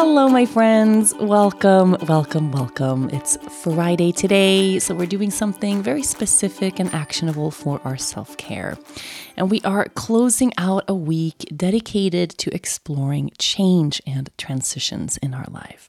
Hello, my friends. Welcome, welcome, welcome. It's Friday today, so we're doing something very specific and actionable for our self care. And we are closing out a week dedicated to exploring change and transitions in our life.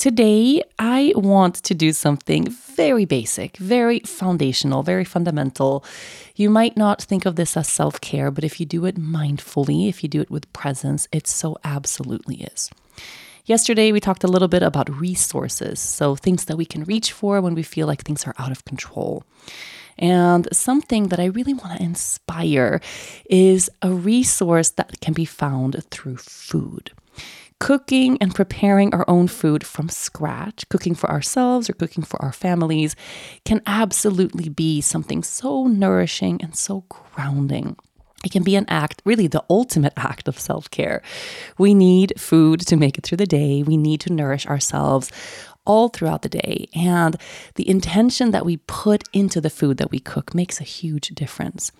Today, I want to do something very basic, very foundational, very fundamental. You might not think of this as self care, but if you do it mindfully, if you do it with presence, it so absolutely is. Yesterday, we talked a little bit about resources, so things that we can reach for when we feel like things are out of control. And something that I really want to inspire is a resource that can be found through food cooking and preparing our own food from scratch, cooking for ourselves or cooking for our families, can absolutely be something so nourishing and so grounding. It can be an act, really the ultimate act of self care. We need food to make it through the day. We need to nourish ourselves all throughout the day. And the intention that we put into the food that we cook makes a huge difference.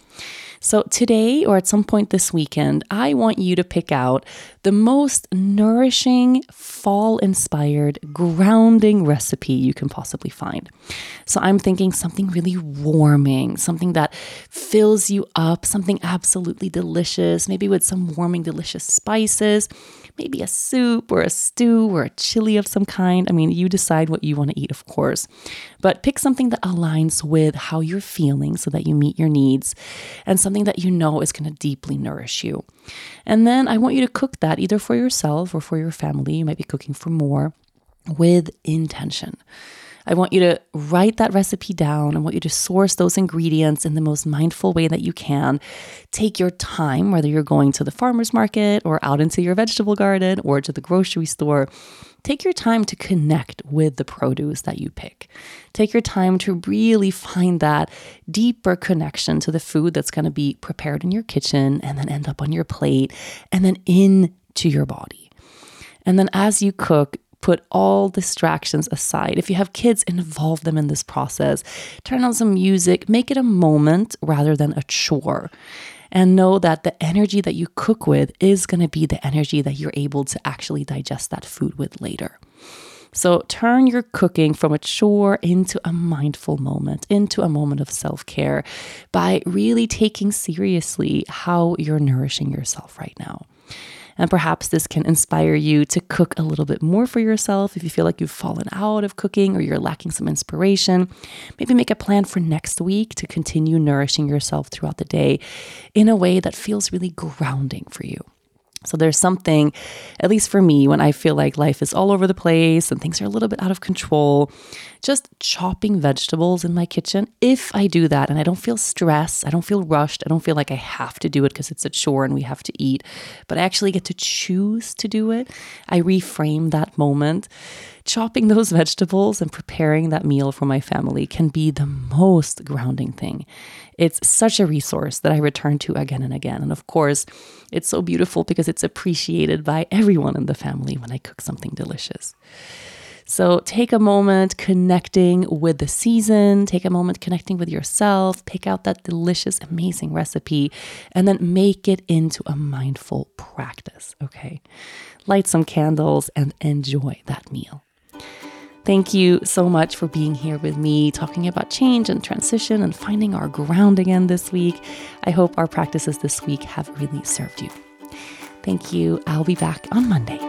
So, today or at some point this weekend, I want you to pick out the most nourishing, fall inspired, grounding recipe you can possibly find. So, I'm thinking something really warming, something that fills you up, something absolutely delicious, maybe with some warming, delicious spices, maybe a soup or a stew or a chili of some kind. I mean, you decide what you want to eat, of course, but pick something that aligns with how you're feeling so that you meet your needs and something that you know is going to deeply nourish you. And then I want you to cook that either for yourself or for your family. You might be cooking for more with intention. I want you to write that recipe down. I want you to source those ingredients in the most mindful way that you can. Take your time, whether you're going to the farmer's market or out into your vegetable garden or to the grocery store. Take your time to connect with the produce that you pick. Take your time to really find that deeper connection to the food that's going to be prepared in your kitchen and then end up on your plate and then into your body. And then as you cook, put all distractions aside. If you have kids, involve them in this process. Turn on some music, make it a moment rather than a chore. And know that the energy that you cook with is going to be the energy that you're able to actually digest that food with later. So turn your cooking from a chore into a mindful moment, into a moment of self care by really taking seriously how you're nourishing yourself right now. And perhaps this can inspire you to cook a little bit more for yourself if you feel like you've fallen out of cooking or you're lacking some inspiration. Maybe make a plan for next week to continue nourishing yourself throughout the day in a way that feels really grounding for you. So there's something, at least for me, when I feel like life is all over the place and things are a little bit out of control, just chopping vegetables in my kitchen. If I do that and I don't feel stressed, I don't feel rushed, I don't feel like I have to do it because it's a chore and we have to eat, but I actually get to choose to do it, I reframe that moment chopping those vegetables and preparing that meal for my family can be the most grounding thing. It's such a resource that I return to again and again. And of course, it's so beautiful because it's appreciated by everyone in the family when I cook something delicious. So take a moment connecting with the season, take a moment connecting with yourself, pick out that delicious, amazing recipe, and then make it into a mindful practice. Okay. Light some candles and enjoy that meal. Thank you so much for being here with me, talking about change and transition and finding our ground again this week. I hope our practices this week have really served you. Thank you. I'll be back on Monday.